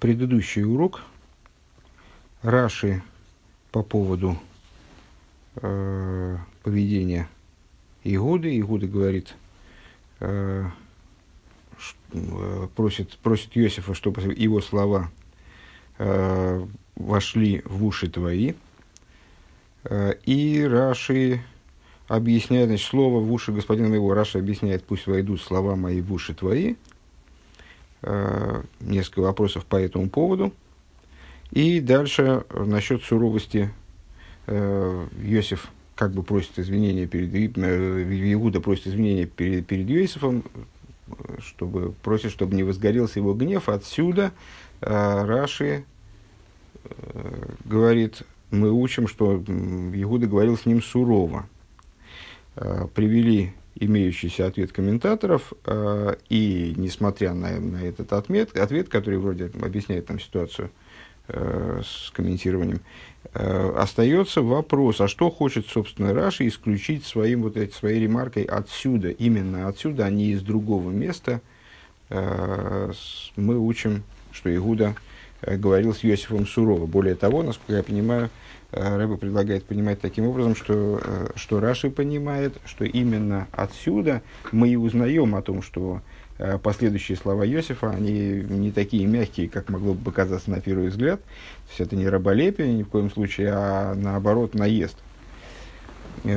предыдущий урок Раши по поводу э, поведения Игуды. Игуда говорит, э, ш, э, просит, просит Иосифа, чтобы его слова э, вошли в уши твои. Э, и Раши объясняет, значит, слово в уши господина моего, Раши объясняет, пусть войдут слова мои в уши твои. Э, несколько вопросов по этому поводу. И дальше насчет суровости э, Иосиф как бы просит извинения перед э, Иуда просит извинения перед, перед Иосифом, чтобы, просит, чтобы не возгорелся его гнев. Отсюда э, Раши э, говорит, мы учим, что Иуда говорил с ним сурово. Э, привели имеющийся ответ комментаторов, э, и несмотря на, на этот ответ, ответ, который вроде объясняет там ситуацию э, с комментированием, э, остается вопрос, а что хочет, собственно, Раши исключить своим, вот этой, своей ремаркой отсюда, именно отсюда, а не из другого места. Э, мы учим, что Игуда э, говорил с Иосифом сурово. Более того, насколько я понимаю, Рэба предлагает понимать таким образом, что, э, что Раши понимает, что именно отсюда мы и узнаем о том, что э, последующие слова Иосифа, они не такие мягкие, как могло бы показаться на первый взгляд. То есть это не раболепие ни в коем случае, а наоборот наезд.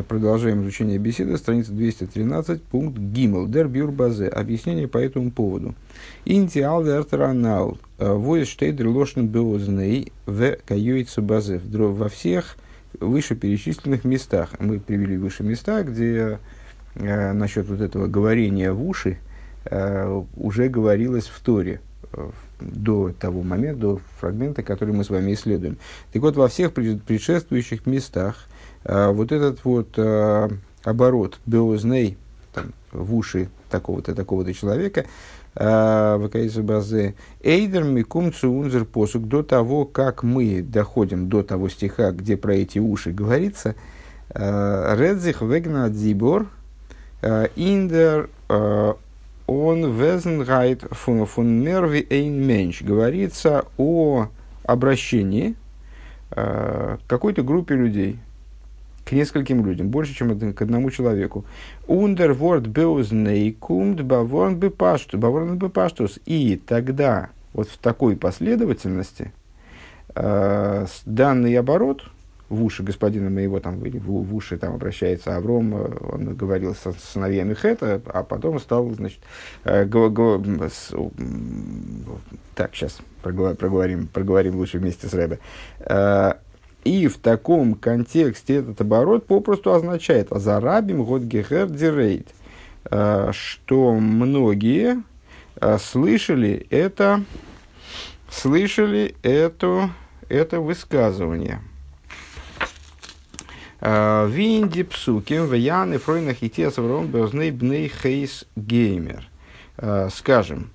Продолжаем изучение беседы, страница 213, пункт Гимл, дер бюр базе, объяснение по этому поводу. Инти алдер таранал, Воис штейдер лошен беозней в каюице базе. Во всех вышеперечисленных местах. Мы привели выше места, где э, насчет вот этого говорения в уши э, уже говорилось в Торе э, до того момента, до фрагмента, который мы с вами исследуем. Так вот, во всех предшествующих местах э, вот этот вот э, оборот беозней в уши такого-то, такого-то человека, Э, в базе Эйдер Микум Цунзер посук. До того, как мы доходим до того стиха, где про эти уши говорится, Редзих Вегна Дзибор Индер он Везенгайт фун Мерви Эйн Менш говорится о обращении какой-то группе людей, нескольким людям, больше, чем к одному человеку. Ундер ворд беузнейкумд баворн бепаштус, баворн бепаштус. И тогда, вот в такой последовательности, э, данный оборот, в уши господина моего, там, в, в уши там обращается Авром, э, он говорил со сыновьями Хета, а потом стал, значит, э, го, го, с, так, сейчас проговорим, проговорим лучше вместе с Рэбе. И в таком контексте этот оборот попросту означает «Азарабим год гехер дирейт», э, что многие э, слышали это, слышали это, это высказывание. Э, Винди псуким вяны фройна хитес аврон безней бней хейс геймер. Скажем,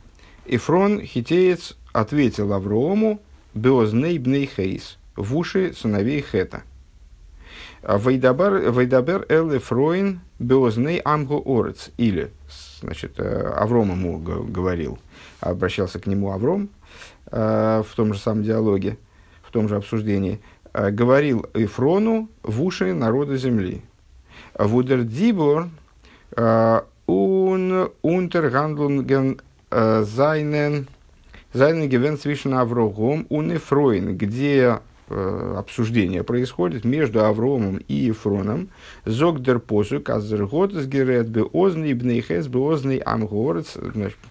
Ифрон хитеец ответил Аврому безней бней хейс в уши сыновей Хета. Вайдабер эл Эфроин беозней амгу орец. Или, значит, э, Авром ему говорил, обращался к нему Авром э, в том же самом диалоге, в том же обсуждении, э, говорил Эфрону в уши народа земли. Вудер дибор ун унтергандлунген зайнен зайнен гевен свишен Аврогом ун Эфроин, где обсуждение происходит между Авромом и Ефроном. Зогдер посук азергот с герет бы озный бнейхес бы озный амгорец.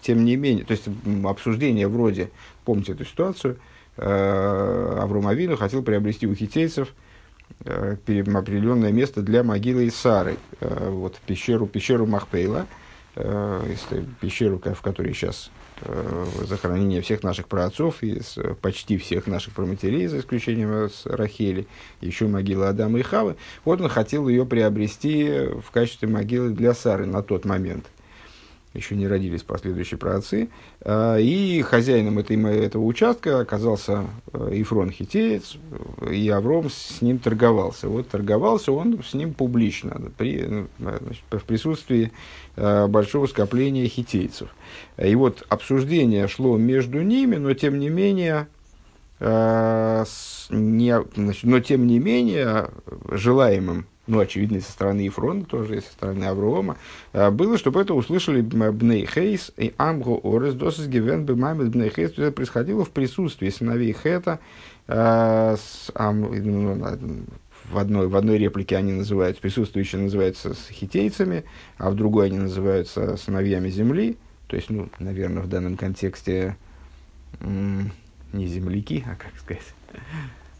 Тем не менее, то есть обсуждение вроде, помните эту ситуацию, э, Авром Авину хотел приобрести у хитейцев э, определенное место для могилы Сары, вот пещеру, пещеру Махпейла, пещеру, в которой сейчас Э, захоронение всех наших праотцов и почти всех наших проматерей, за исключением э, с Рахели, еще могила Адама и Хавы. Вот он хотел ее приобрести в качестве могилы для Сары на тот момент. Еще не родились последующие праотцы. Э, и хозяином этой, этого участка оказался Ифрон Хитеец, и Авром с ним торговался. Вот торговался он с ним публично, при, ну, значит, в присутствии э, большого скопления хитейцев. И вот обсуждение шло между ними, но тем не менее, э, не, значит, но тем не менее желаемым ну, очевидно, со стороны Ефрона, тоже и со стороны Аврома, а, было, чтобы это услышали Бней Хейс и Амгу Орес Досис Гивен Бемаймед Бней Хейс. Это происходило в присутствии сыновей Хета. А, ну, в одной, в одной реплике они называются, присутствующие называются с хитейцами, а в другой они называются сыновьями земли. То есть, ну, наверное, в данном контексте не земляки, а как сказать,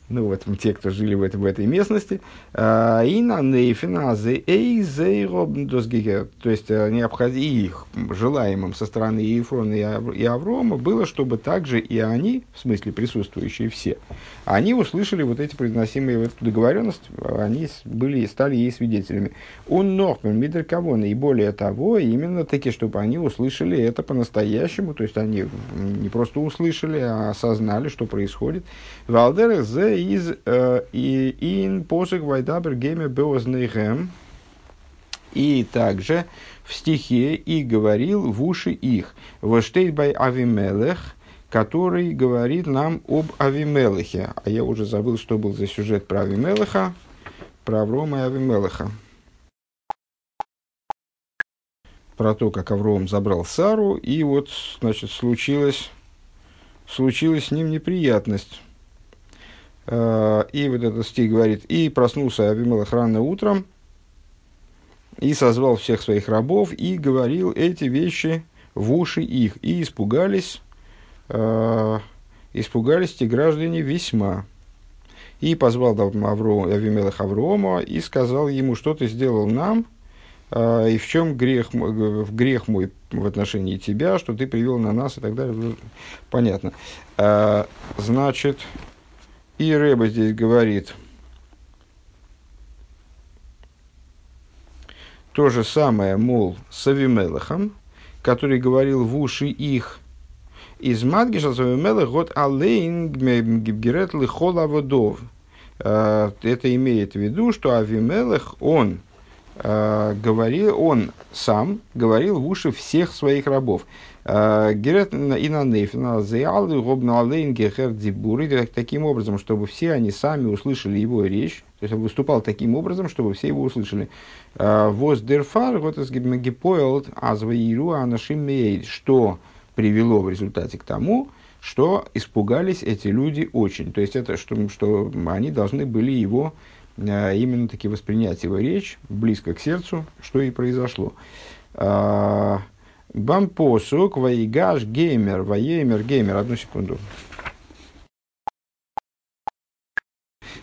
ну вот те, кто жили в, этой в этой местности, а, и на нейфиназе эйзейробндосгигер, то есть э, необходимо их желаемым со стороны Ефрона и Аврома было, чтобы также и они, в смысле присутствующие все, они услышали вот эти произносимые вот договоренности, они были, стали ей свидетелями. Он нохмен мидер и более того, именно таки, чтобы они услышали это по-настоящему, то есть они не просто услышали, а осознали, что происходит. Валдер зе из э, ин посох вайдабер гейме беознейхем. И также в стихе и говорил в уши их. Воштейт бай авимелех, который говорит нам об Авимелехе. А я уже забыл, что был за сюжет про Авимелеха, про Аврома и Авимелеха. Про то, как Авром забрал Сару, и вот, значит, случилась, случилась с ним неприятность. Э, и вот этот стих говорит, и проснулся Авимелах рано утром, и созвал всех своих рабов, и говорил эти вещи в уши их, и испугались, э, испугались те граждане весьма. И позвал Авро, Авимелах Аврома и сказал ему, что ты сделал нам, э, и в чем грех, в грех мой в отношении тебя, что ты привел на нас и так далее. Понятно. Значит, и Рэба здесь говорит то же самое, мол, с Авимелахом, который говорил в уши их, из Мадгиша Авимелах год алейн гибгерет лихола водов. А, это имеет в виду, что Авимелах, он а, говорил, он сам говорил в уши всех своих рабов. Герет и на нейфна зеялы гобна алейн таким образом, чтобы все они сами услышали его речь. То есть он выступал таким образом, чтобы все его услышали. Воз дерфар вот из гипоэлт азваиру анашим что привело в результате к тому, что испугались эти люди очень. То есть это что, что они должны были его именно таки воспринять его речь близко к сердцу, что и произошло. Бампосук, Ваигаш, Геймер, Ваеймер, Геймер. Одну секунду.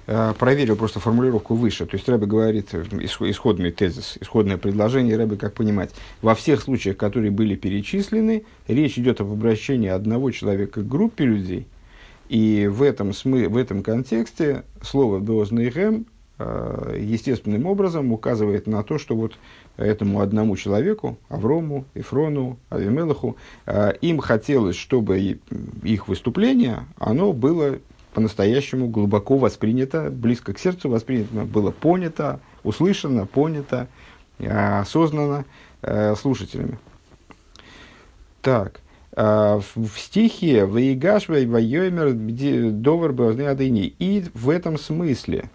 Э, проверил просто формулировку выше. То есть Рэбе говорит исходный тезис, исходное предложение Рэбе, как понимать. Во всех случаях, которые были перечислены, речь идет об обращении одного человека к группе людей. И в этом, смы, в этом контексте слово «дознейхэм» э, естественным образом указывает на то, что вот этому одному человеку, Аврому, Ифрону, Авимелаху, э, им хотелось, чтобы их выступление, оно было по-настоящему глубоко воспринято, близко к сердцу воспринято, было понято, услышано, понято, э, осознанно э, слушателями. Так, в стихе «Ваигаш вайомер довар адыни» и в этом смысле – Э,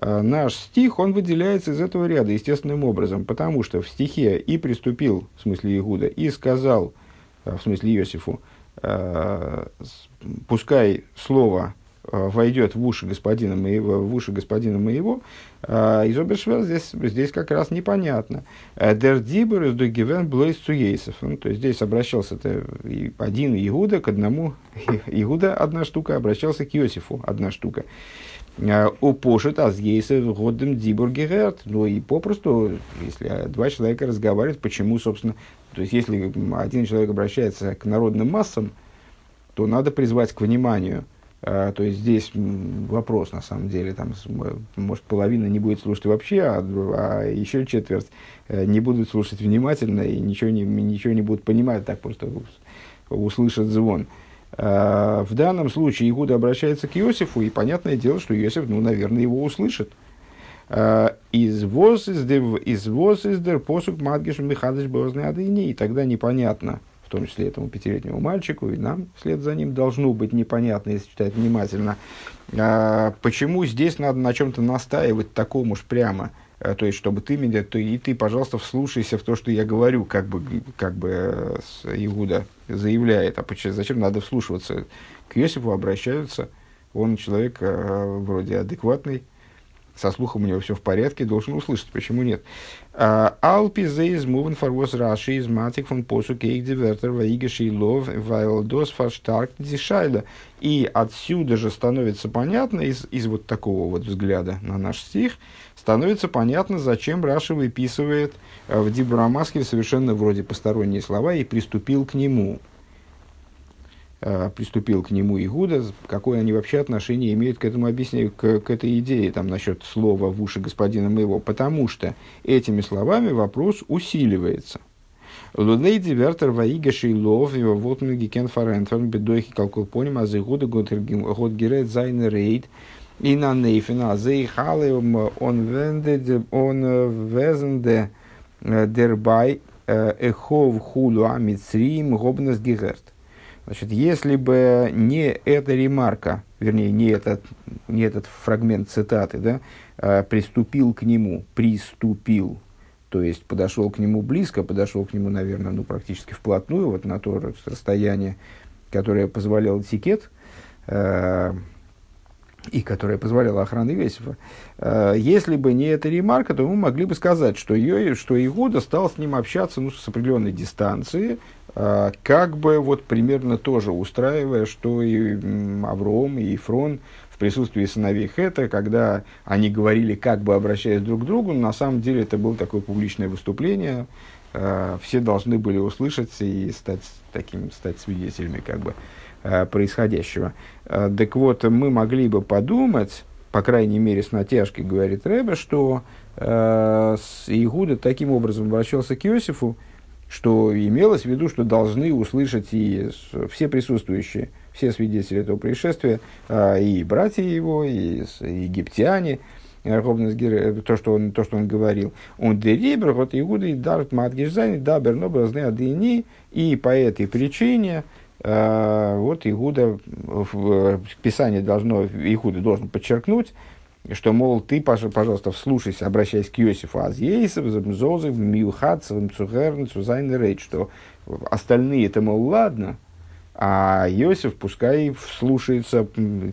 наш стих, он выделяется из этого ряда естественным образом, потому что в стихе и приступил, в смысле Игуда, и сказал, э, в смысле Иосифу, э, пускай слово войдет в уши господина моего, в уши господина моего, из Обершвер здесь, здесь как раз непонятно. Дер дибер из догивен блойс цуейсов. Ну, то есть здесь обращался -то один Иуда к одному, Иуда одна штука, обращался к Иосифу одна штука. Э, Упошит азгейса годом дибургерерт. Ну и попросту, если два человека разговаривают, почему, собственно, то есть если один человек обращается к народным массам, то надо призвать к вниманию. А, то есть здесь вопрос, на самом деле, там, может, половина не будет слушать вообще, а, а еще четверть э, не будут слушать внимательно и ничего не, ничего не будут понимать, так просто услышат звон. Э, в данном случае Игуда обращается к Иосифу, и понятное дело, что Иосиф, ну, наверное, его услышит. Э, из дер посук мадгиш михадыш бозны И тогда непонятно, в том числе этому пятилетнему мальчику, и нам вслед за ним должно быть непонятно, если читать внимательно, э, почему здесь надо на чем-то настаивать такому уж прямо, то есть, чтобы ты меня, то и ты, пожалуйста, вслушайся в то, что я говорю, как бы, как бы Иуда заявляет. А почему, зачем надо вслушиваться? К Иосифу обращаются, он человек вроде адекватный, со слухом у него все в порядке, должен услышать, почему нет. Алпи зейз мувен фарвос раши из матик фон посу кейк дивертер ваигаши лов вайлдос фарштарк дишайла. И отсюда же становится понятно, из, из вот такого вот взгляда на наш стих, становится понятно, зачем Раши выписывает э, в Дибрамаске совершенно вроде посторонние слова и приступил к нему. Э, приступил к нему Игуда, какое они вообще отношение имеют к этому объяснению, к, к этой идее там, насчет слова в уши господина моего, потому что этими словами вопрос усиливается. Лудей дивертер ваига шейлов его вот многие кен фарентферн бедойхи калкулпоним а за годы год герет зайн рейд и на нейфена за их он венде он везенде дербай эхов хулу амитсрим гобнес гигерт. Значит, если бы не эта ремарка, вернее, не этот, не этот фрагмент цитаты, да, приступил к нему, приступил, то есть подошел к нему близко, подошел к нему, наверное, ну, практически вплотную, вот на то расстояние, которое позволял этикет, э, и которое позволяло охране Весифа. Э, если бы не эта ремарка, то мы могли бы сказать, что, ее, что Игуда стал с ним общаться ну, с определенной дистанции, а, как бы вот примерно тоже устраивая, что и Авром, и Ефрон в присутствии сыновей Хета, когда они говорили, как бы обращаясь друг к другу, на самом деле это было такое публичное выступление, а, все должны были услышать и стать таким, стать свидетелями как бы происходящего. Так вот, мы могли бы подумать, по крайней мере, с натяжкой, говорит Рэбе, что Игуда таким образом обращался к Иосифу, что имелось в виду, что должны услышать и все присутствующие, все свидетели этого происшествия, и братья его, и египтяне, то, что он, то, что он говорил. Он дерибер, вот Иуда и дарт матгишзани, да, бернобразны адыни, и по этой причине вот Игуда, в Писании должно, Игуда должен подчеркнуть, что, мол, ты, пожалуйста, вслушайся, обращаясь к Иосифу, аз ейсов, зозов, миухацевым, цухерн, цузайн рейд, что остальные это, мол, ладно, а Иосиф пускай вслушается,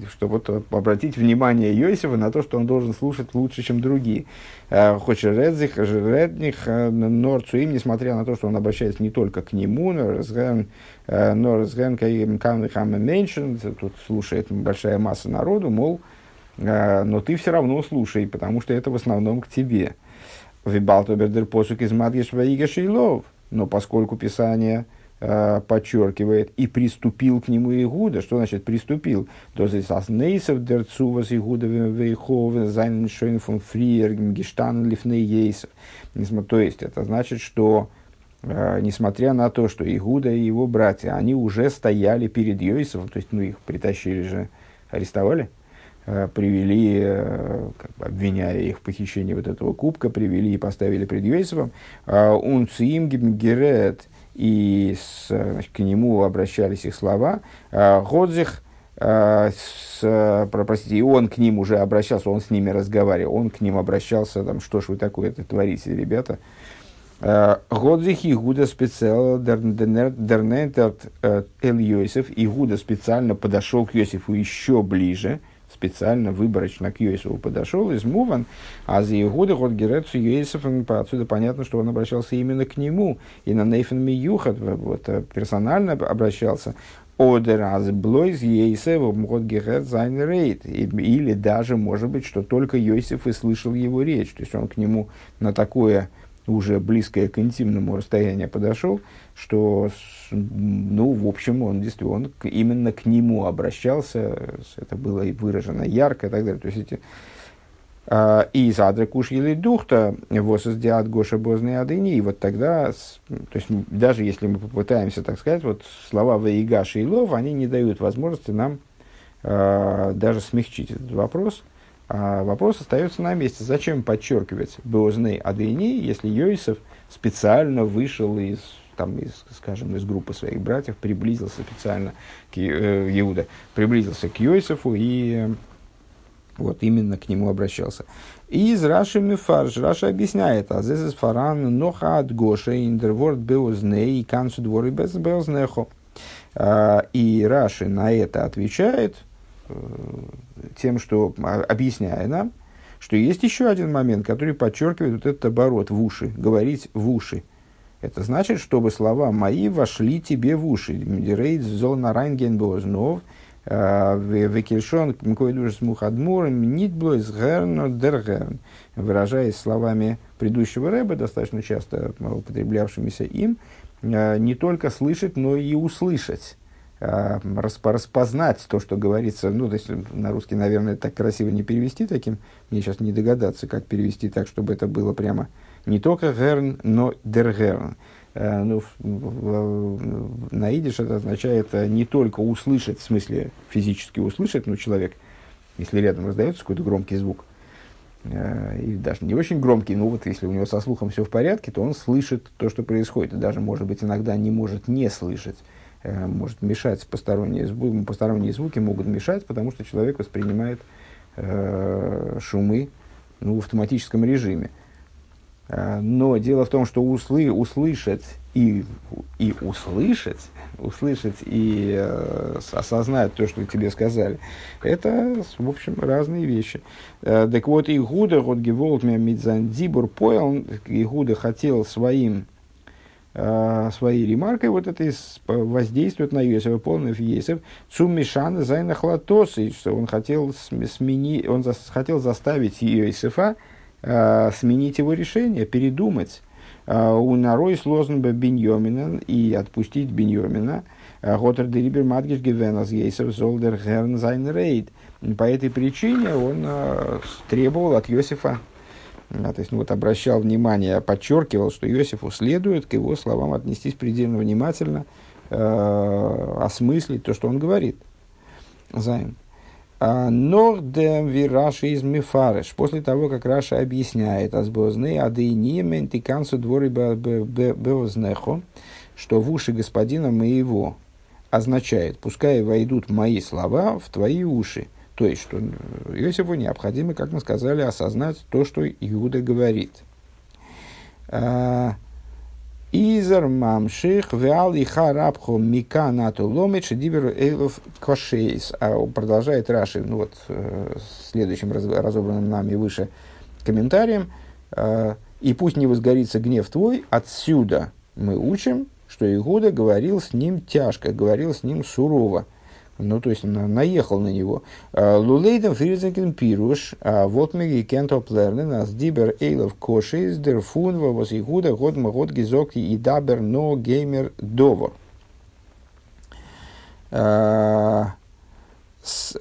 чтобы обратить внимание Иосифа на то, что он должен слушать лучше, чем другие. Э, хочешь редзих, редних, э, норцу им, несмотря на то, что он обращается не только к нему, но разган, но разган, меньше, тут слушает большая масса народу, мол, но ты все равно слушай, потому что это в основном к тебе. Вибалтобердер посук из Мадгеш Но поскольку Писание э, подчеркивает и приступил к нему Игуда, что значит приступил? То есть нейсов дерцувас Игуда вейхов зайншойн фон фриер гештан лифней То есть это значит, что э, несмотря на то, что Игуда и его братья, они уже стояли перед Йосифом, то есть ну их притащили же, арестовали, Э, привели, э, как бы обвиняя их в похищении вот этого кубка, привели и поставили пред Йосифом. Унцим герет, и с, значит, к нему обращались их слова. Годзих, с, простите, и он к ним уже обращался, он с ними разговаривал, он к ним обращался, там, что ж вы такое-то творите, ребята. Годзих Игуда специал дернентерт эл Йосиф, Игуда специально подошел к Йосифу еще ближе, специально, выборочно к Йосифу подошел из Муван, а за Игуда год Герецу Йосифом, отсюда понятно, что он обращался именно к нему, и на Нейфен Миюхат, вот, э, персонально обращался, Одер аз блойз Ейсева год Герет зайн рейд, или даже, может быть, что только Йосиф и слышал его речь, то есть он к нему на такое уже близкое к интимному расстоянию подошел, что, ну, в общем, он действительно, он именно к нему обращался, это было и выражено ярко и так далее. То есть эти А, и задра куш или духта, воссоздиат Гоша Бозный Адыни. И вот тогда, то есть даже если мы попытаемся, так сказать, вот слова Ваигаши и Лов, они не дают возможности нам э, даже смягчить этот вопрос. А вопрос остается на месте. Зачем подчеркивать Бозный Адыни, если Йосиф специально вышел из там, из, скажем, из группы своих братьев, приблизился специально к э, Иуда, приблизился к Йосифу и вот именно к нему обращался. И из Раши Мифарш, Раша объясняет, а здесь фаран ноха от Гоша индерворд беузне и канцу дворы без беузнехо. А, и Раши на это отвечает э, тем, что а, объясняя нам, что есть еще один момент, который подчеркивает вот этот оборот в уши, говорить в уши. Это значит, чтобы слова мои вошли тебе в уши. Рейд зона райнген бознов – Векельшон Мкойдуш Мухадмур Нитблойс Герно Дергерн. Выражаясь словами предыдущего рэба, достаточно часто употреблявшимися им, э, не только слышать, но и услышать э, распознать то, что говорится, ну, то есть на русский, наверное, так красиво не перевести таким, мне сейчас не догадаться, как перевести так, чтобы это было прямо не только герн, но дергерн. Э, ну, на это означает э, не только услышать, в смысле физически услышать, но человек, если рядом раздается какой-то громкий звук, и даже не очень громкий, но вот если у него со слухом все в порядке, то он слышит то, что происходит, и даже, может быть, иногда не может не слышать, может мешать посторонние звуки, посторонние звуки могут мешать, потому что человек воспринимает шумы ну, в автоматическом режиме. А, но дело в том, что услы, услышать и, и услышать, услышать и э, осознать то, что тебе сказали, это, в общем, разные вещи. Э, так вот, Игуда, вот Геволт Мидзандибур понял, Игуда хотел своим, э, своей ремаркой вот это воздействовать на Йосифа, полный Йосиф, Цумишана Зайна Хлатосы, что он хотел сменить, он за, хотел заставить Йосифа, э, сменить его решение, передумать. Э, у нарой сложен бы Беньомина и отпустить Беньомина. Э, Готер Дерибер Мадгиш Гевенас Гейсов Золдер Герн Зайн Рейд. По этой причине он требовал от Иосифа а, то есть, ну, вот обращал внимание, подчеркивал, что Иосифу следует к его словам отнестись предельно внимательно, э, осмыслить то, что он говорит. Зайн. Нордем ви Раши из Мифареш. После того, как Раша объясняет азбозны адейнимен тикансу дворы беознехо, что в уши господина моего означает, пускай войдут мои слова в твои уши. То есть, что Иосифу необходимо, как мы сказали, осознать то, что Иуда говорит. А, Изер мамших вял и харабхо мика нату ломич дибер эйлов кошейс. А продолжает Раши, ну вот, э, следующим раз, разобранным нами выше комментарием. Э, и пусть не возгорится гнев твой, отсюда мы учим, что Игуда говорил с ним тяжко, говорил с ним сурово ну, то есть на, наехал на него. А, Лулейдем фризенкен пируш, а вот мы и кенто плернен, а дибер эйлов кошис, дер фунва, вос игуда, год магод гизок и дабер но геймер довор. А,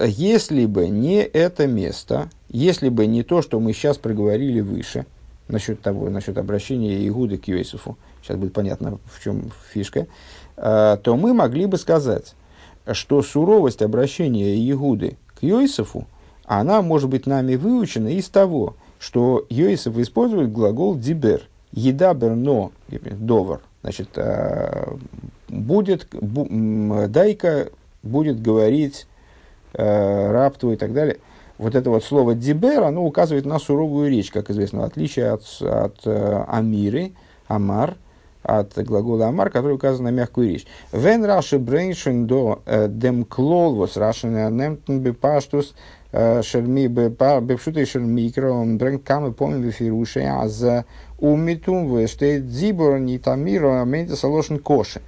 если бы не это место, если бы не то, что мы сейчас проговорили выше, насчет того, насчет обращения Игуды к Йосифу, сейчас будет понятно, в чем фишка, то мы могли бы сказать, что суровость обращения Иуды к Йосифу, она может быть нами выучена из того, что Йосиф использует глагол «дибер», «едабер но», «довар», значит, а, будет, дай-ка будет говорить э, раб и так далее. Вот это вот слово «дибер», оно указывает на суровую речь, как известно, в отличие от, от э, «амиры», «амар», от глагола амар, который указан на мягкую речь. Вен раши брейншен до э, дем клол вос рашен немтен бепаштус э, шерми бепшуты шермикро он брэнк камы помню бефируше а за умитум вештейт зибор нитамиро аменте салошен коши.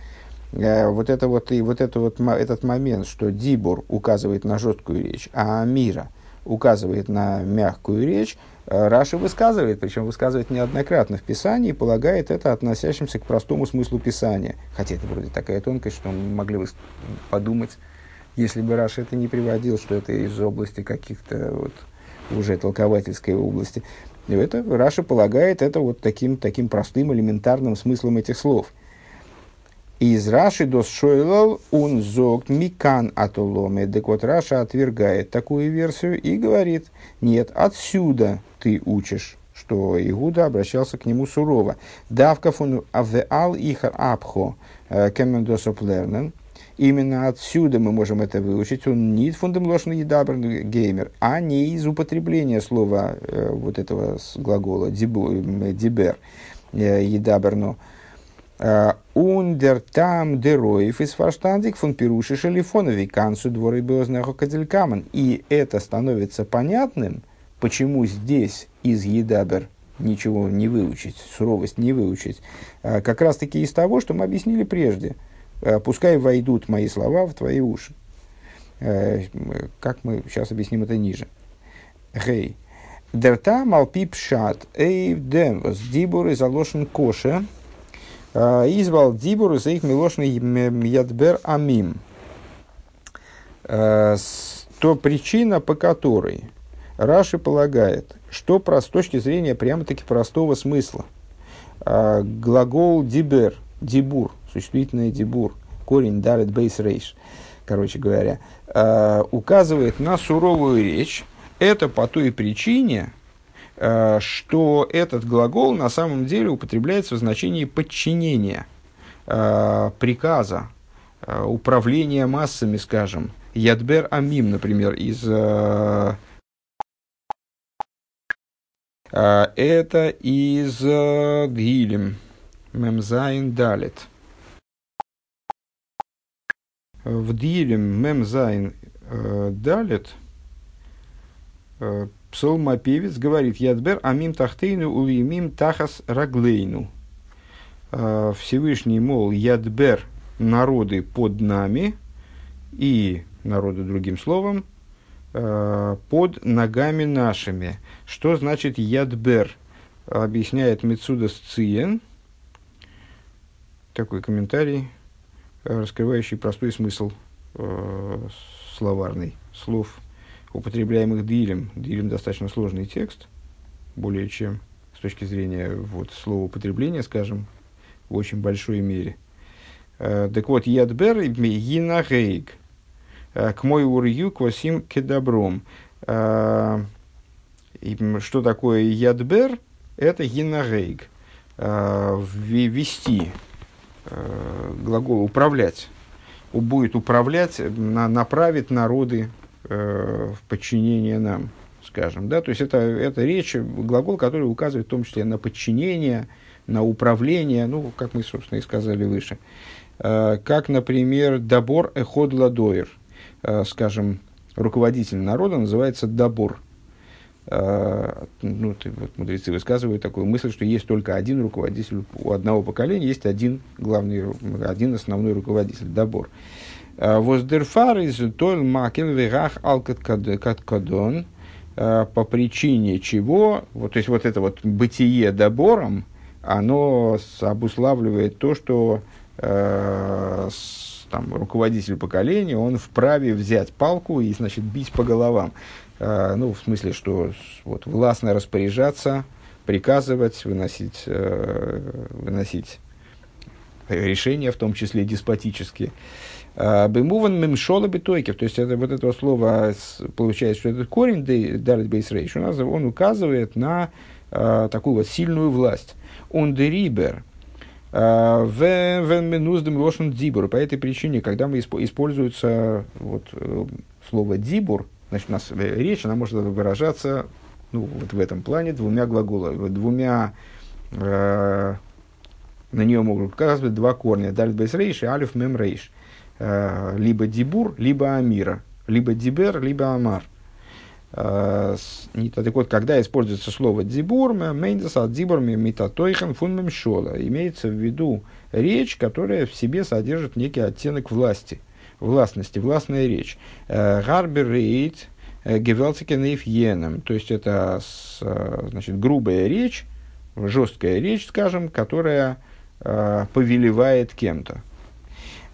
Э, вот это вот и вот это вот этот момент, что дибор указывает на жесткую речь, а амира указывает на мягкую речь, Э, Раши высказывает, причем высказывает неоднократно в Писании, полагает это относящимся к простому смыслу Писания. Хотя это вроде такая тонкость, что мы могли бы подумать, если бы Раши это не приводил, что это из области каких-то вот, уже толковательской области. И это Раша полагает это вот таким, таким простым, элементарным смыслом этих слов. Из Раши дос шойлал он зогт микан атоломе. Так вот Раша отвергает такую версию и говорит, нет, отсюда ты учишь что Игуда обращался к нему сурово. Давка фун авеал ихар абхо э, кемендосоп лернен. Именно отсюда мы можем это выучить. Он не фундам лошен едабр геймер, а не из употребления слова э, вот этого глагола дибер э, едаберно. Ундер там дероев из фарштандик фон пируши шелифонови кансу дворы безнахо кадилькаман. И это становится понятным, почему здесь из едабер ничего не выучить, суровость не выучить, а как раз таки из того, что мы объяснили прежде. А, пускай войдут мои слова в твои уши. Как мы сейчас объясним это ниже. Гей. Дерта малпи пшат эйв демвас дибур коша избал дибур из их милошен ядбер амим. То причина, по которой Раши полагает, что про, с точки зрения прямо-таки простого смысла, э, глагол дибер, дибур, существительное дибур, корень дарет бейс рейш, короче говоря, указывает на суровую речь. Это по той причине, что этот глагол на самом деле употребляется в значении подчинения, э, приказа, э, управления массами, скажем. Ядбер Амим, например, из э, это из э, Гилем. מ״ז ד׳. В Теилим מ״ז э, ד׳ э, псалмопевец говорит Ядбер Амим Тахтейну Улимим Тахас Раглейну. Всевышний, мол, Ядбер народы под нами и народы другим словом под ногами нашими. Что значит ядбер? Объясняет Мецуда Сциен. Такой комментарий, раскрывающий простой смысл э, словарный слов, употребляемых дилем. Дилем достаточно сложный текст, более чем с точки зрения вот, слова употребления, скажем, в очень большой мере. Э, так вот, ядбер гинагейг э, к мой урью квасим кедабром. Э, что такое ядбер? Это гинарейг. Э, вести глагол управлять. Будет управлять, на, направит народы э, в подчинение нам, скажем. Да? То есть это, это речь, глагол, который указывает в том числе на подчинение, на управление, ну, как мы, собственно, и сказали выше. Как, например, добор эход ладоир. Скажем, руководитель народа называется добор – Э, ну, вот мудрецы высказывают такую мысль, что есть только один руководитель у одного поколения, есть один главный, один основной руководитель, добор. Э, Воздерфар из тойл макен вегах алкаткадон, э, по причине чего, вот, то есть вот это вот бытие добором, оно обуславливает то, что э, там, руководитель поколения, он вправе взять палку и, значит, бить по головам. Э, ну, в смысле, что вот, властно распоряжаться, приказывать, выносить, э, выносить решения, в том числе деспотические. Э, Бемуван мемшола битойкев, то есть это вот этого слова получается, что этот корень дарит бейсрейш, у нас он указывает на э, такую вот сильную власть. Он дерибер, вен лошен дибур. По этой причине, когда мы используется вот, слово дибур, Значит, у нас э, речь, она может выражаться ну, вот в этом плане двумя глаголами, двумя, э, на нее могут указывать два корня, дальт бейс рейш и алиф мем рейш. Э, либо дибур, либо амира, либо дибер, либо амар. Э, так вот, когда используется слово дибур, мейндес от дибур митатойхан фун мемшола, имеется в виду речь, которая в себе содержит некий оттенок власти – властности, властная речь. Э, Гарбер рейд гевелцикен йеном, то есть это значит, грубая речь, жесткая речь, скажем, которая повелевает кем-то.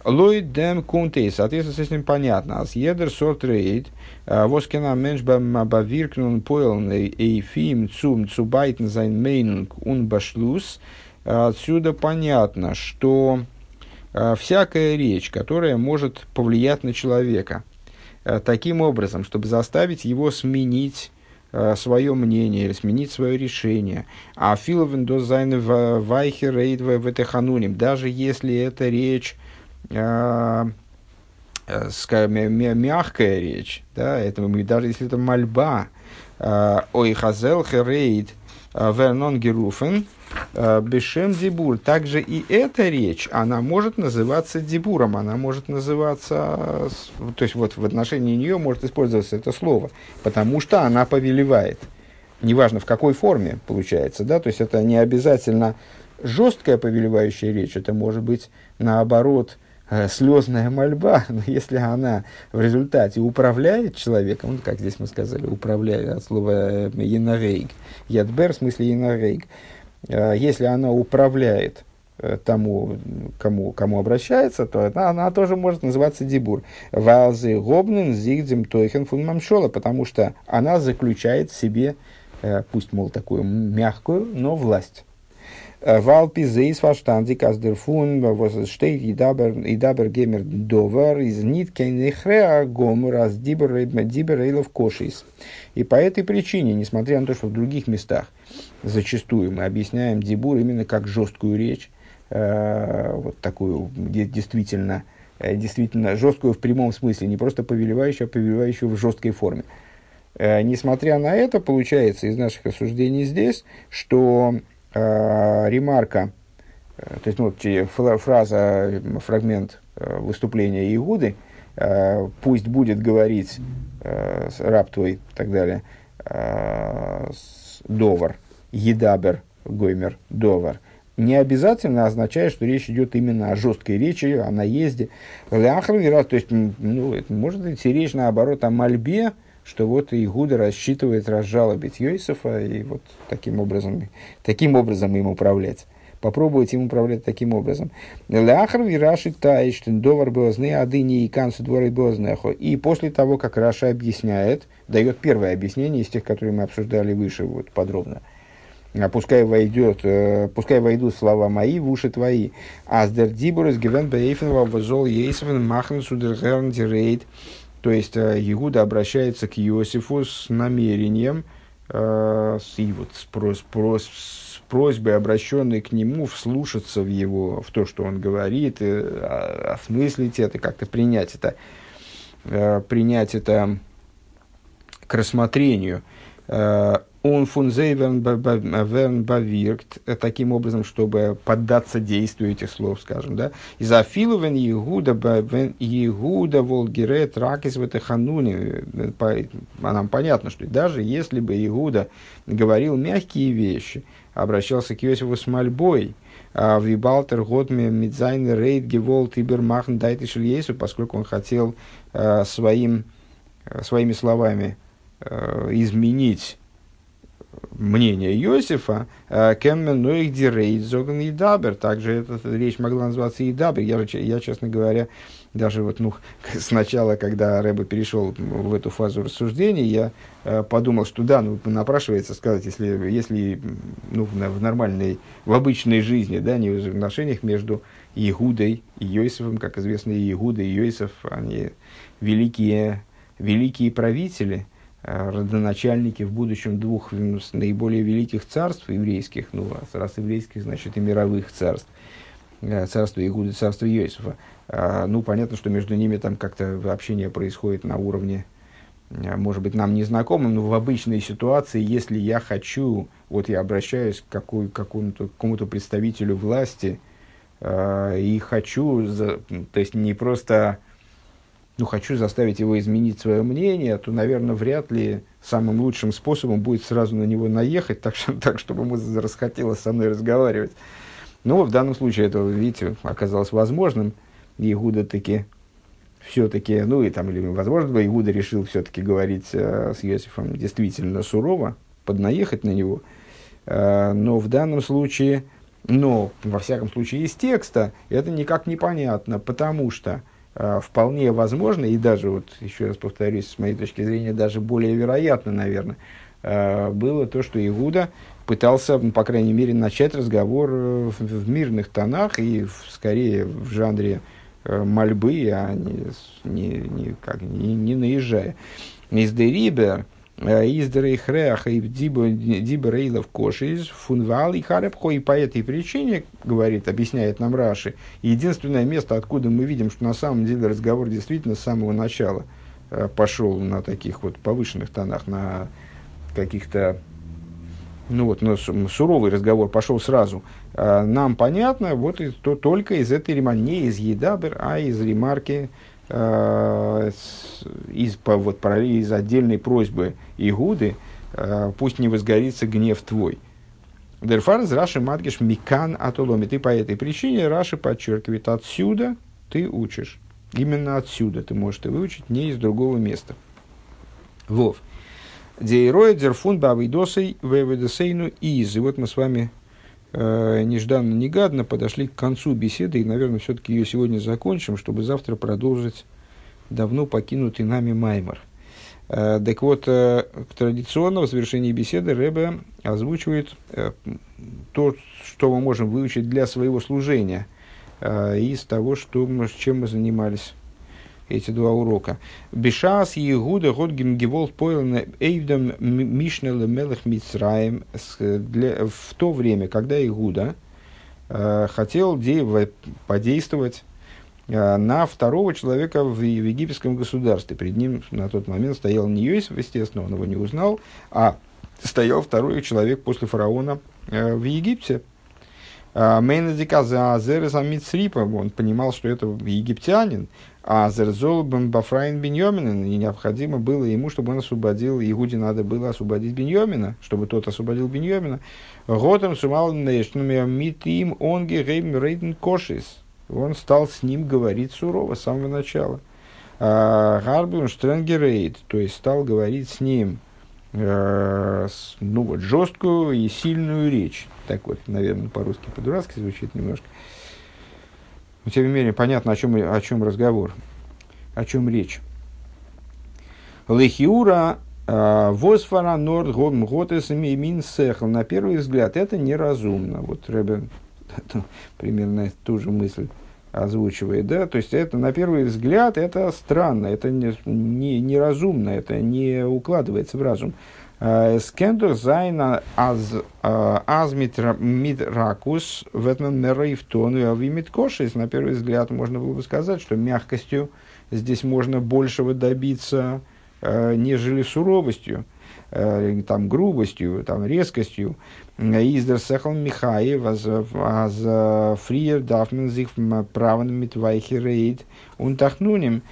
Лойд дем кунтей, соответственно, с этим понятно. Ас едер сорт рейд, воскина менш бавиркнун пойлн эйфим цум цубайтен зайн мейнунг ун башлус. Отсюда понятно, что всякая речь, которая может повлиять на человека таким образом, чтобы заставить его сменить свое мнение или сменить свое решение. אפילו ווען דא זיינען ווייכע רייד даже если это речь э, скажем, мягкая речь, да, это, даже если это мольба, ой, хазел херейд вернон геруфен, бешем дибур. Также и эта речь, она может называться дибуром, она может называться, то есть вот в отношении нее может использоваться это слово, потому что она повелевает. Неважно в какой форме получается, да, то есть это не обязательно жесткая повелевающая речь, это может быть наоборот Э, слезная мольба, но если она в результате управляет человеком, ну, как здесь мы сказали, управляет от слова «янарейг», «ядбер» в смысле «янарейг», э, если она управляет э, тому, кому, кому обращается, то она, она тоже может называться дебур. Валзы гобнен зигдем тойхен фун мамшола, потому что она заключает в себе, пусть, мол, такую мягкую, но власть. Валпи зейс фаштандик аздерфун воз штейт и дабер гемер довар из ниткен нехреа гомур аз дибер эйлов кошис. И по этой причине, несмотря на то, что в других местах зачастую мы объясняем дибур именно как жесткую речь, э, вот такую действительно, э, действительно жесткую в прямом смысле, не просто повелевающую, а повелевающую в жесткой форме. Э, несмотря на это, получается из наших рассуждений здесь, что э, ремарка, э, то есть ну, фраза, фрагмент э, выступления Иуды, э, пусть будет говорить э, раб твой и так далее, э, довар, едабер, гоймер, довар, не обязательно означает, что речь идет именно о жесткой речи, о наезде. То есть, ну, это может идти речь наоборот о мольбе, что вот Игуда рассчитывает разжалобить Йосифа и вот таким образом, таким образом им управлять. Попробовать им управлять таким образом. Ляхар вираши таиштен довар белозны адыни и канцу дворы белознехо. И после того, как Раша объясняет, дает первое объяснение из тех, которые мы обсуждали выше вот, подробно. А пускай войдет, э, пускай войдут слова мои в уши твои. Аздер дибурес гивен бейфен вавазол ейсовен махн судергерн дирейт. То есть Иуда э, обращается к Иосифу с намерением, э, с, и вот, с, прос, прос, с просьбой, обращенной к нему, вслушаться в его, в то, что он говорит, и, а, осмыслить это, как-то принять это, э, принять это к рассмотрению. Э, он фунзей верн бавиркт, э, таким образом, чтобы поддаться действию этих слов, скажем, да. И за филувен Егуда, вен Егуда волгерет ракис в хануне, э, нам понятно, что даже если бы Егуда говорил мягкие вещи, обращался к Иосифу с мольбой, а Вибалтер Готме Мидзайн Рейд Гевол Тибермахн Дайте поскольку он хотел э, своим, своими словами изменить мнение Иосифа, э, Кеммен Ноих Дирейд Зоган и Дабер. Также эта речь могла называться и Дабер. Я, я, честно говоря, даже вот, ну, сначала, когда Рэба перешел в эту фазу рассуждений, я э, подумал, что да, ну, напрашивается сказать, если, если ну, в, нормальной, в обычной жизни, да, не в отношениях между Иегудой и Йосифом, как известно, Иегуда и Йосиф, они великие, великие правители – родоначальники в будущем двух наиболее великих царств еврейских, ну, раз еврейских, значит, и мировых царств, э, царство Игуды, царство Йосифа. А, ну, понятно, что между ними там как-то общение происходит на уровне, э, может быть, нам незнакомым, но в обычной ситуации, если я хочу, вот я обращаюсь к какой, какому-то, какому-то представителю власти и хочу, то есть не просто ну, хочу заставить его изменить свое мнение, то, наверное, вряд ли самым лучшим способом будет сразу на него наехать, так, что, так чтобы ему расхотелось со мной разговаривать. Но в данном случае это, видите, оказалось возможным. Игуда таки все-таки, ну и там, или, возможно, Игуда решил все-таки говорить э, с Иосифом действительно сурово, поднаехать на него. Э, но в данном случае Но, во всяком случае, из текста это никак непонятно, потому что вполне возможно, и даже, вот, еще раз повторюсь, с моей точки зрения, даже более вероятно, наверное, э, было то, что Иуда пытался, ну, по крайней мере, начать разговор э, в, мирных тонах и в, скорее в жанре э, мольбы, а не, не, не, как, не, не наезжая. Из Дерибер, э, из Дрейхреха и Дибрейлов Кошис, Фунвал и Харепхо, и по этой причине, говорит, объясняет нам Раши, единственное место, откуда мы видим, что на самом деле разговор действительно с самого начала э, пошел на таких вот повышенных тонах, на каких-то ну вот, но суровый разговор пошел сразу, а, нам понятно, вот то, только из этой ремарки, не из Едабер, а из ремарки, э, из, по, вот, из отдельной просьбы Игуды, э, пусть не возгорится гнев твой. Дерфар из Раши Мадгиш Микан Атуломи. Ты по этой причине Раши подчеркивает, отсюда ты учишь. Именно отсюда ты можешь это выучить, не из другого места. Вов. Дейроя дерфун бавидосой веведосейну из. И вот мы с вами э, нежданно-негадно подошли к концу беседы, и, наверное, все-таки ее сегодня закончим, чтобы завтра продолжить давно покинутый нами Маймер. Э, так вот, э, традиционно в завершении беседы Рэбе озвучивает э, то, что мы можем выучить для своего служения э, из того, что, чем мы занимались эти два урока. Бешас Егуда год гимгивол поил эйвдам мишнел мелых мицраем в то время, когда Игуда э, хотел де, подействовать э, на второго человека в, в египетском государстве. Перед ним на тот момент стоял не Йосиф, естественно, он его не узнал, а стоял второй человек после фараона э, в Египте. Мейнадика за Азерес Амитсрипа, он понимал, что это египтянин, а Зерзол Бафраин Беньомина, и необходимо было ему, чтобы он освободил, Игуде надо было освободить Беньомина, чтобы тот освободил Беньомина. Готом сумал митим онги рейм рейден кошис. Он стал с ним говорить сурово с самого начала. Гарбун Штренгерейд, то есть стал говорить с ним э, ну вот, жесткую и сильную речь. Так вот, наверное, по-русски по-дурацки звучит немножко. Но тем не менее, понятно, о чем, о чем разговор, о чем речь. Лехиура а, Восфара Норд Готес Мин Сехл. На первый взгляд, это неразумно. Вот Рэбе примерно ту же мысль озвучивает, да, то есть это на первый взгляд это странно, это не, не, неразумно, это не укладывается в разум. Скендер зайна аз аз митракус в этом мерейфтон и авимит кошис. На первый взгляд можно было бы сказать, что мягкостью здесь можно большего добиться, нежели суровостью, там, грубостью, там, резкостью. Издер сехал Михаев, аз фриер дафмен зих правен митвайхи рейд. Унтахнуним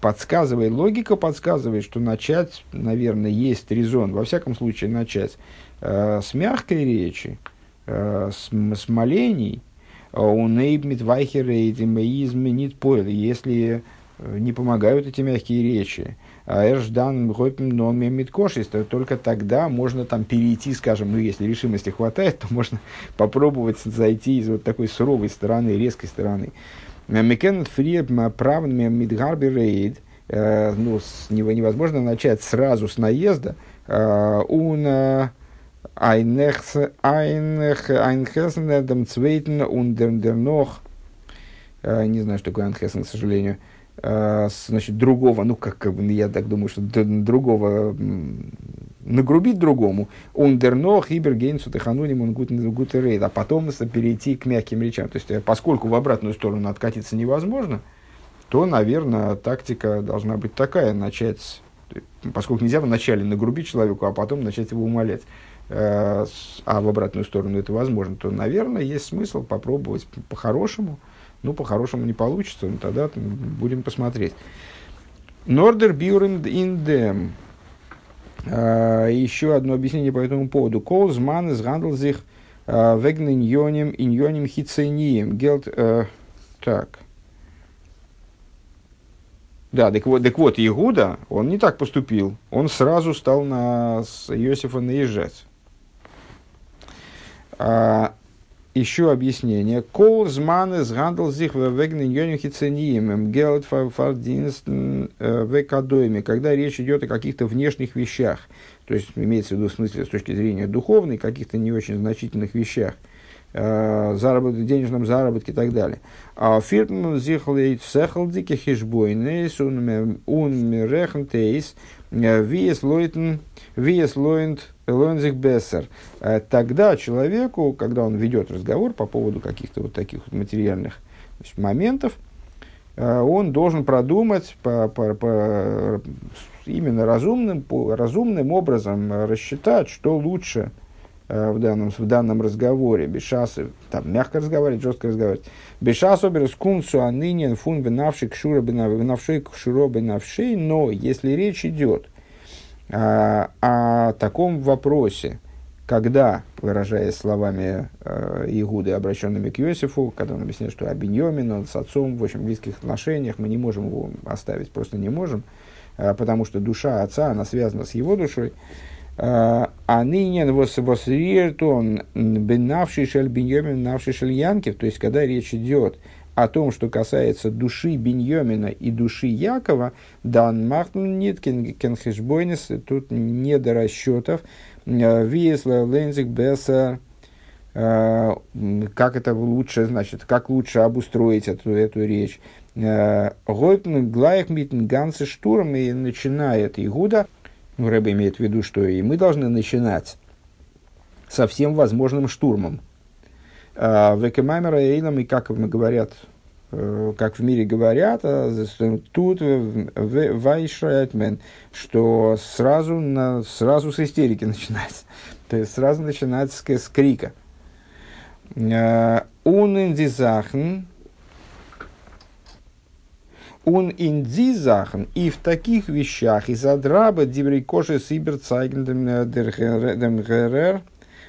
подсказывает, логика подсказывает, что начать, наверное, есть резон, во всяком случае, начать э, с мягкой речи, э, с, с молений, у нейбмит вайхерейт изменит поэл, если э, не помогают эти мягкие речи, а эрждан гойпм номер миткошис, то только тогда можно там перейти, скажем, ну, если решимости хватает, то можно попробовать зайти из вот такой суровой стороны, резкой стороны. Мекен фри правными мидгарби рейд, э, ну, невозможно начать сразу с наезда. Он айнхесен цвейтен ундернох, не знаю, что такое айнхесен, к сожалению, э, значит, другого, ну, как, как я так думаю, что другого нагрубить другому, он дерно, хибер, гейнсу, техануним, он гутерейд, а потом перейти к мягким речам. То есть, э, поскольку в обратную сторону откатиться невозможно, то, наверное, тактика должна быть такая, начать, поскольку нельзя вначале нагрубить человеку, а потом начать его умолять, э, а в обратную сторону это возможно, то, наверное, есть смысл попробовать по-хорошему, ну, по-хорошему не получится, но тогда будем посмотреть. Нордер бюрен индем. А, еще одно объяснение по этому поводу. Кол зман из гандлзих а, вегн иньоним иньоним хицением. Гелт... Э, так. Да, так вот, так вот, Игуда, он не так поступил. Он сразу стал на Иосифа наезжать. А, еще объяснение. Кол зманы згандал зих вегненьонихи цением, гелд фардинстен векадойме, когда речь идет о каких-то внешних вещах, то есть имеется в виду в смысле с точки зрения духовной, каких-то не очень значительных вещах, э, заработок, денежном заработке и так далее. А фиртн зихлейт сехалдики хишбойнейс ун рехнтейс виес лойтен виес лойнт лойнзих бессер. Тогда человеку, когда он ведет разговор по поводу каких-то вот таких материальных значит, моментов, э, он должен продумать по, по, по, именно разумным, по, разумным образом рассчитать, что лучше – Э, в данном, в данном разговоре, бешасы, там мягко разговаривать, жестко разговаривать. Бешас оберс кунсу анынен фун бенавший кшура бенавший кшуро бенавший, но если речь идет а, о таком вопросе, когда, выражаясь словами э, Игуды, обращенными к Иосифу, когда он объясняет, что Абиньомин, он с отцом в очень близких отношениях, мы не можем его оставить, просто не можем, э, потому что душа отца, она связана с его душой, а ныне он бенавший шель беньомин, навший шель янкив, то есть когда речь идет о том, что касается души Беньомина и души Якова, дан махтун ниткин кенхешбойнес, тут не до расчетов, виесла лензик беса, как это лучше, значит, как лучше обустроить эту, эту речь. Гойпн глаях митн ганцы штурм и начинает Игуда – ну, Рэбе имеет в виду, что и мы должны начинать со всем возможным штурмом. А, Векемаймера Эйном, и как мы говорят, э, как в мире говорят, а, тут вайшайтмен, что сразу, на, сразу с истерики начинать. То есть сразу начинать с, с крика. Унендизахн, он индизахан и в таких вещах из адраба дибрей коши сибер цайген дем герер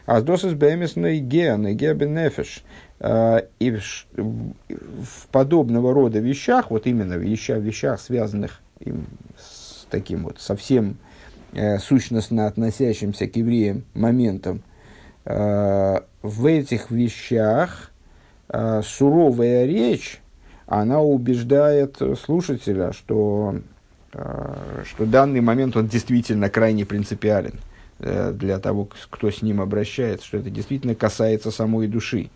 а досыс бэмес ге ге бенефиш и в подобного рода вещах, вот именно в вещах, вещах связанных с таким вот совсем э, сущностно относящимся к евреям моментом, э, в этих вещах э, суровая речь, она убеждает слушателя, что, э, что данный момент он действительно крайне принципиален э, для того, кто с ним обращается, что это действительно касается самой души,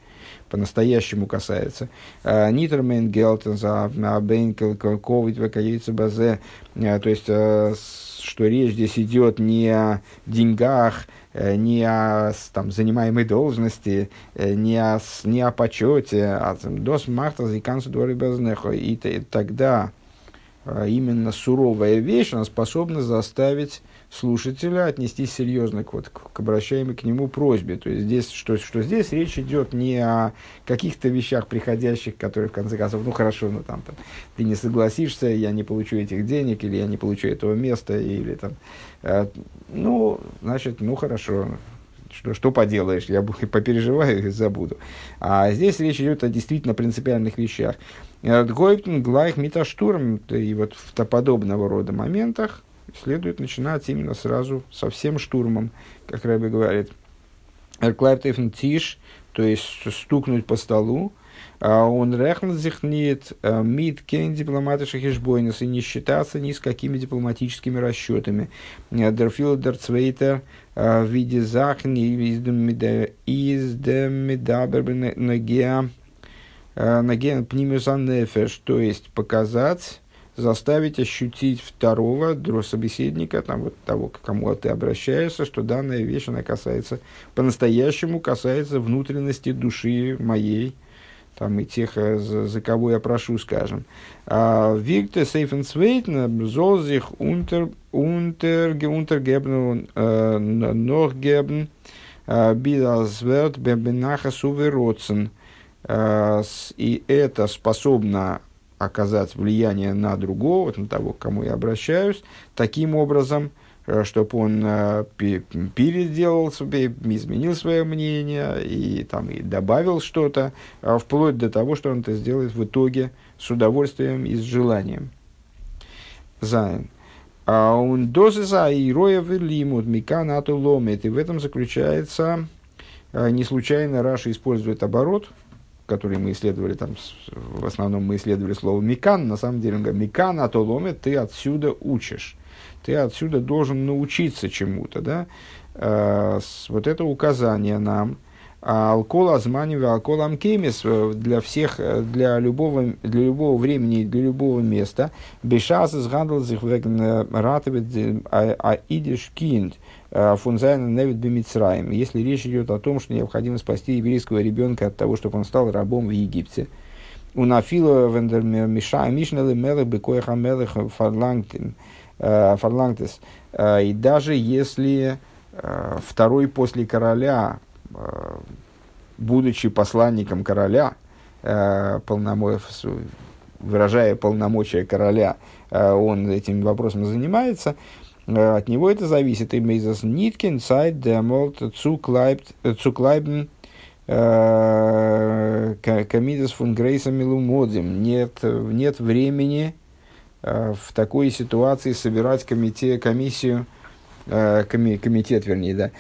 по-настоящему касается. Э, Нитермен Гелтен за Бейнкел Ковид Базе, то есть, что речь здесь идет не о деньгах, не о там, занимаемой должности, э, не о, не о почете, а дос марта зикансу дворы безнехо. И тогда э, именно суровая вещь, она способна заставить слушателя отнестись серьезно к, вот, к обращаемой к нему просьбе. То есть здесь, что, что здесь речь идет не о каких-то вещах приходящих, которые в конце концов, ну хорошо, ну там, там ты не согласишься, я не получу этих денег, или я не получу этого места, или там Э, ну, значит, ну хорошо, что, что поделаешь, я попереживаю и забуду. А здесь речь идет о действительно принципиальных вещах. Гойптен, Глайх, Миташтурм, и вот в подобного рода моментах следует начинать именно сразу со всем штурмом, как Рэбби говорит. Эрклайптефен Тиш, то есть стукнуть по столу, а он рехнет зихнит э, мид кен дипломатischen хешбойнес и не считаться ни с какими дипломатическими расчетами. Э, Дерфил дерцвейтер э, в виде захни из демидабер нагеа нагеа пнимюзанефеш, то есть показать заставить ощутить второго собеседника, там, вот того, к кому ты обращаешься, что данная вещь, она касается, по-настоящему касается внутренности души моей, там и тех, э, за, за кого я прошу, скажем. Виктор Сейфенсвейтн, Золзих Унтер, Унтер, Унтергебн, Норгебн, Бидалсверт, Бебенаха Сувероцен. И это способно оказать влияние на другого, на того, к кому я обращаюсь, таким образом – чтобы он э, переделал себе, изменил свое мнение и, там, и добавил что-то, а вплоть до того, что он это сделает в итоге с удовольствием и с желанием. זיין. און דאס איז דער לימוד מכאן אתה למד. И в этом заключается Не случайно Раши использует оборот, который мы исследовали, там, в основном мы исследовали слово «מכאן», на самом деле он говорит «מכאן, אתה למד, ты отсюда учишь». Ты отсюда должен научиться чему-то, да? Вот это указание нам – а алкол азмани алкол амкемис э, для всех, э, для любого, для любого времени, для любого места. Бешас из гандалзих веген э, ратовит а, а кинд фунзайна невит бемицраем. Если речь идет о том, что необходимо спасти еврейского ребенка от того, чтобы он стал рабом в Египте. У нафила вендер миша мишнелы мелых бекоеха мелых фарлангтес. И даже если второй после короля Э, будучи посланником короля, э, выражая полномочия короля, э, он этим вопросом занимается, от него это зависит. И Мейзас Ниткин, Сайт, Демолт, Цуклайбен, Камидас фун Грейсом Милумодим. Нет, нет времени в такой ситуации собирать комите, комиссию, коми, комитет, вернее, да,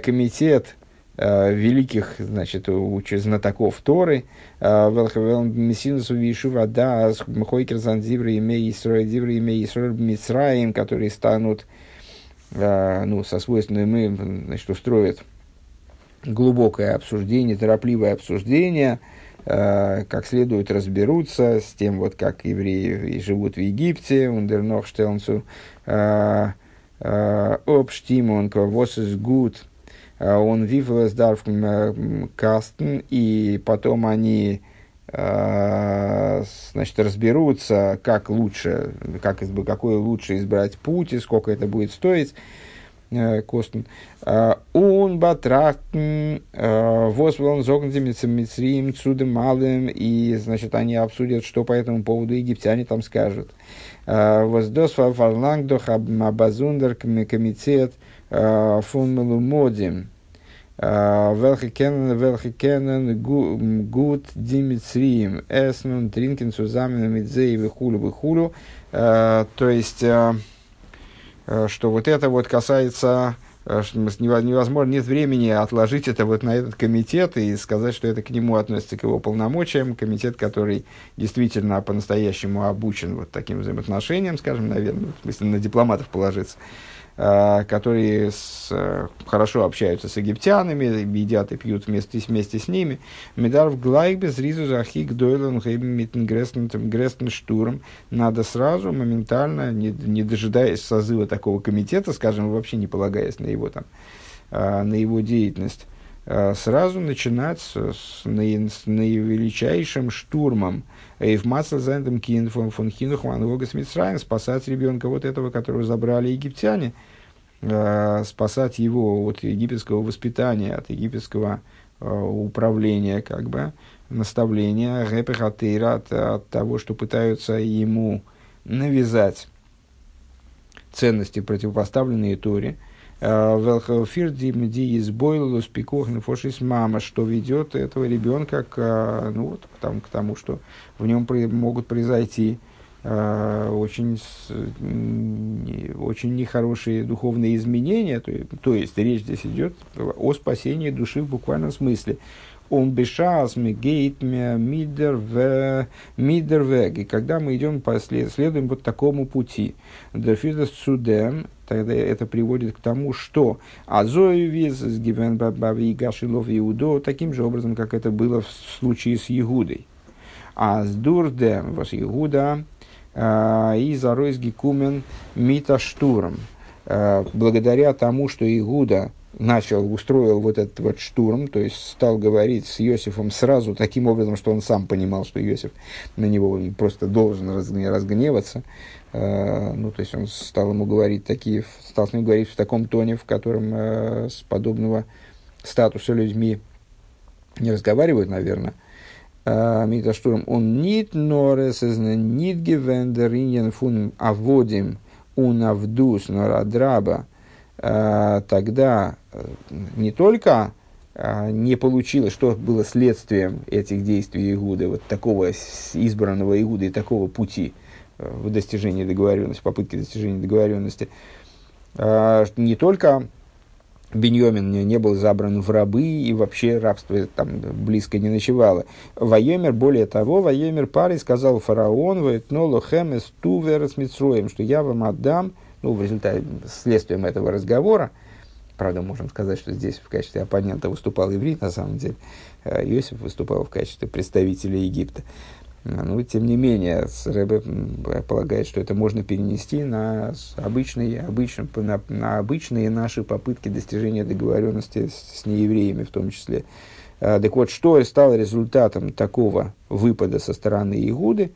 комитет Э, великих, значит, знатоков Торы, э, Велхавелмесинусу Вишува Да, Мхойкер Занзивра имей Исраиль, Зивра имей которые станут, э, ну, со свойственной мы, значит, устроят глубокое обсуждение, торопливое обсуждение, как следует разберутся с тем, вот как евреи живут в Египте, ундернохштелнцу, обштимонка, вос из гуд, Э, он вивлес дарф кастен, и потом они э, значит, разберутся, как лучше, как, какой лучше избрать путь и сколько это будет стоить. Э, Костен. Он батрахтен, возвелн зогнзем мицрием цудем малым, и, значит, они обсудят, что по этому поводу египтяне там скажут. Воздос фарлангдох абазундер комитет, фун мелумодим, kennen gut die Mitzриим, эснун, тринкин, сузамен, мидзей, вихулю, вихулю. То есть, что вот это вот касается невозможно, нет времени отложить это вот на этот комитет и сказать, что это к нему относится к его полномочиям. Комитет, который действительно по-настоящему обучен вот таким взаимоотношениям, скажем, наверное, в смысле на дипломатов положиться. Э, которые с, э, хорошо общаются с египтянами, едят и пьют вместе, вместе с ними. Медар в глайбе зризу захик дойлен грестен штурм. Надо сразу, моментально, не, не дожидаясь созыва такого комитета, скажем, вообще не полагаясь на его, там, э, на его деятельность, сразу начинать с, с, с наивеличайшим штурмом – в Мацлзендем Кинфон фон Хинухман Вогас Мицраем спасать ребенка вот этого, которого забрали египтяне, э, спасать его от египетского воспитания, от египетского э, управления, как бы, наставления, рэпехатейра, от, от того, что пытаются ему навязать ценности, противопоставленные Торе, Велхофир ди избойлус пикохн фошис мама, что ведет этого ребенка к, ну, вот, тому, к тому, что в нем при, могут произойти э, очень, очень нехорошие духовные изменения. То, то есть речь здесь идет о спасении души в буквальном смысле он бешас мегейт мидер в мидер вег. И когда мы идем по следуем вот такому пути, дефидас судем, тогда это приводит к тому, что Азою виз с гивен баби гашилов Иудо таким же образом, как это было в случае с Игудой. А с дурдем вас Игуда а, и заройс гикумен мита штурм. А, благодаря тому, что Игуда начал, устроил вот этот вот штурм, то есть стал говорить с Иосифом сразу таким образом, что он сам понимал, что Иосиф на него просто должен разгневаться. Э, ну, то есть он стал ему говорить такие, стал с ним говорить в таком тоне, в котором э, с подобного статуса людьми не разговаривают, наверное. Э, Мита штурм. Он нит норес нит гевендер фун аводим un авдус норадраба Э, тогда э, не только э, не получилось, что было следствием этих действий Игуды, вот такого избранного Игуды и такого пути в достижении договоренности, попытки достижения договоренности, не только Беньомин не, был забран в рабы, и вообще рабство там близко не ночевало. Вайомер, более того, Вайомер парень сказал фараон, Вайтноло хемес тувер с Митсроем, что я вам отдам, ну, в результате, следствием этого разговора, правда, можем сказать, что здесь в качестве оппонента выступал еврей, на самом деле, э, Иосиф выступал в качестве представителя Египта. Ну, тем не менее, Рэбе полагает, что это можно перенести на обычные, обычные, на, на обычные наши попытки достижения договоренности с, с неевреями в том числе. А, так вот, что стало результатом такого выпада со стороны Игуды?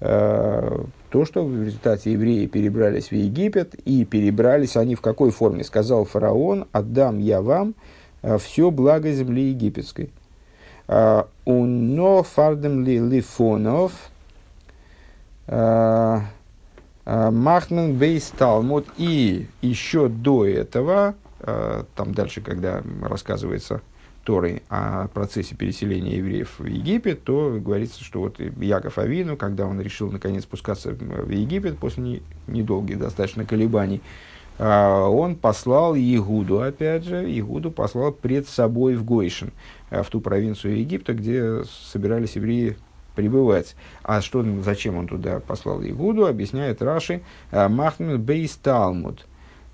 А, то, что в результате евреи перебрались в Египет, и перебрались они в какой форме? Сказал фараон, отдам я вам а, все благо земли египетской. Уно фардем ли лифонов Махнен бейс Талмуд. И еще до этого, там дальше, когда рассказывается Торы о процессе переселения евреев в Египет, то говорится, что вот Яков Авину, когда он решил наконец спускаться в Египет после недолгих достаточно колебаний, а, он послал Игуду, опять же, Игуду послал пред собой в Гойшин, а, в ту провинцию Египта, где собирались евреи пребывать. А что, зачем он туда послал Игуду, объясняет Раши, а, Махмед Бейс Талмуд,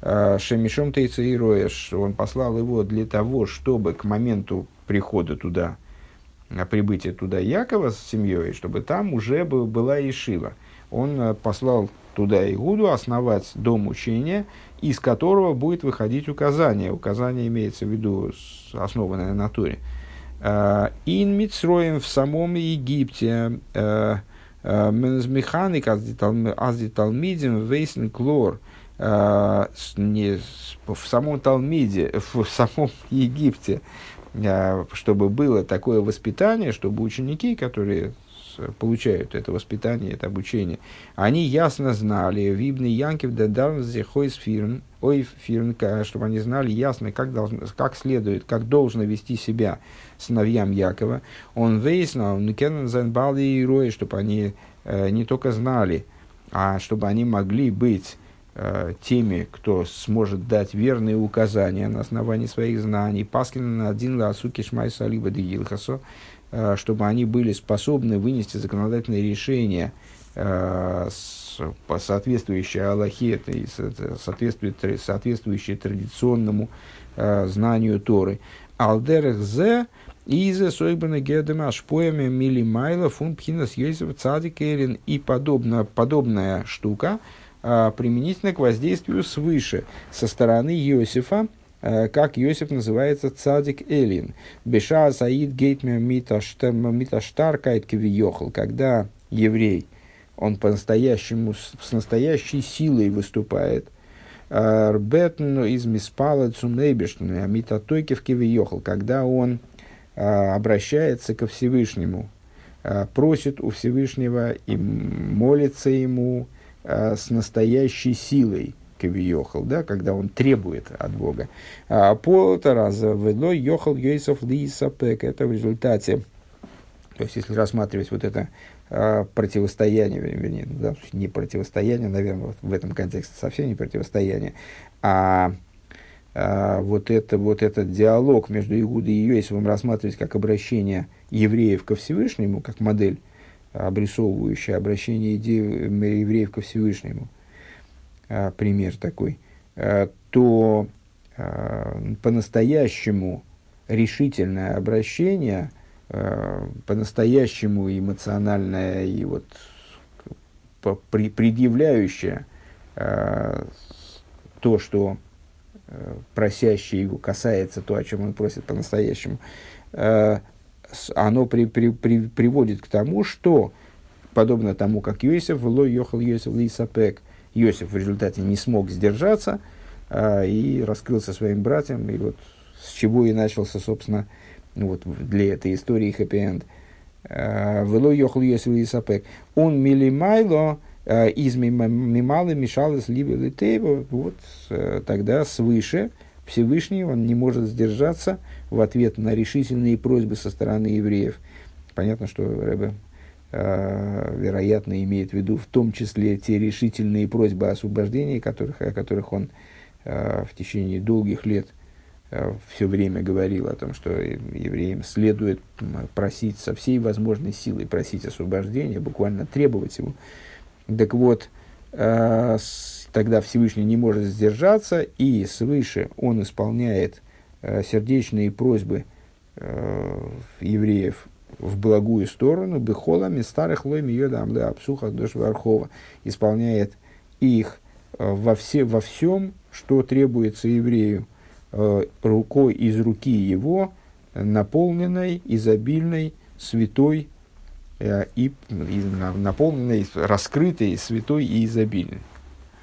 Шемишом Тейцеироеш, он послал его для того, чтобы к моменту прихода туда, прибытия туда Якова с семьей, чтобы там уже была Ишива. Он послал туда Игуду основать дом учения, из которого будет выходить указание. Указание имеется в виду основанное на Торе. А, Ин Мицроем в самом Египте Мензмеханик Азди Талмидим Вейсен Клор в самом Талмиде, в самом Египте, чтобы было такое воспитание, чтобы ученики, которые получают это воспитание, это обучение, они ясно знали, Вибны Янкив Дадарнзе Хойсфирн, ой фирн, чтобы они знали ясно, как, должно, как следует, как должно вести себя сыновьям Якова. Он выяснил, Бали и Рои, чтобы они э, не только знали, а чтобы они могли быть э, теми, кто сможет дать верные указания на основании своих знаний. Паскин на один ласуки шмайса либо дегилхасо, Э, чтобы они были способны вынести законодательные решения, э, соответствующие Аллахе, соответствующие традиционному э, знанию Торы. Алдерех зе Изе сойбана гедема шпоями мили майла фун пхинас йозеф цадик и подобно, подобная штука применительно к воздействию свыше со стороны Иосифа, Э, как Йосиф называется цадик Элин. Беша Саид Гейтме Миташтар Кайткевиехал, когда еврей, он по-настоящему, с настоящей силой выступает. Э, Рбетн из Миспала Цунейбештн, Амитатойкев Кевиехал, когда он обращается ко Всевышнему, просит у Всевышнего и молится ему с настоящей силой – кавиохал, да, когда он требует от Бога. А по раза ведло йохал йойсов лисапек. Это в результате, то есть если рассматривать вот это а, противостояние, вернее, да, не противостояние, наверное, в этом контексте совсем не противостояние, а, а вот, это, вот этот диалог между Игудой и Йосифом рассматривать как обращение евреев ко Всевышнему, как модель, обрисовывающая обращение евреев ко Всевышнему, а, пример такой, а, то а, по-настоящему решительное обращение, по-настоящему эмоциональное и вот предъявляющее то, что просящий его касается, то, о чем он просит по-настоящему, оно при, при, при, приводит к тому, что, подобно тому, как Йосиф, Ло Йохал Йосиф Лисапек, Иосиф в результате не смог сдержаться а, и раскрылся своим братьям. И вот с чего и начался, собственно, вот для этой истории хэппи-энд. А, Вело йохл Йосиф Исапек. Он милимайло а, из мималы мешалось либо литейво. Вот э, тогда свыше Всевышний, он не может сдержаться в ответ на решительные просьбы со стороны евреев. Понятно, что Рэбе Э, вероятно, имеет в виду в том числе те решительные просьбы о освобождении, которых, о которых он э, в течение долгих лет все время говорил о том, что евреям следует просить со всей возможной силой, просить освобождения, буквально требовать его. Так вот, тогда Всевышний не может сдержаться, и свыше он исполняет сердечные просьбы евреев в благую сторону, бехолами старых лойми йода амле абсуха дош вархова, исполняет их э, во, все, во всем, что требуется еврею, э, рукой из руки его, наполненной, изобильной, святой э, и, и наполненной, раскрытой, святой и изобильной.